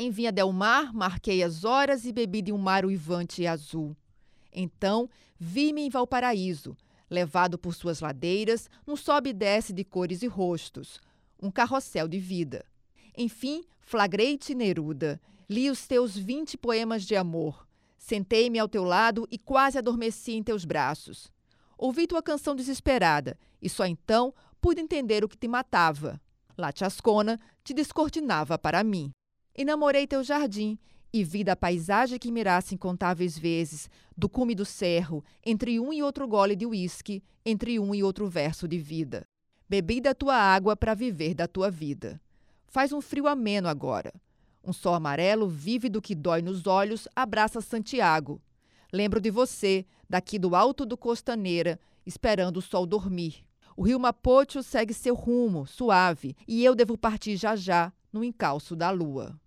Em Vinha del Mar, marquei as horas e bebi de um mar uivante e azul. Então, vi-me em Valparaíso, levado por suas ladeiras, num sobe e desce de cores e rostos, um carrossel de vida. Enfim, flagrei-te, Neruda, li os teus vinte poemas de amor, sentei-me ao teu lado e quase adormeci em teus braços. Ouvi tua canção desesperada e só então pude entender o que te matava. La Chascona te descortinava para mim. Enamorei teu jardim e vi da paisagem que mirasse incontáveis vezes, do cume do cerro, entre um e outro gole de uísque, entre um e outro verso de vida. Bebi da tua água para viver da tua vida. Faz um frio ameno agora. Um sol amarelo vívido que dói nos olhos abraça Santiago. Lembro de você, daqui do alto do Costaneira, esperando o sol dormir. O rio Mapocho segue seu rumo, suave, e eu devo partir já já, no encalço da lua.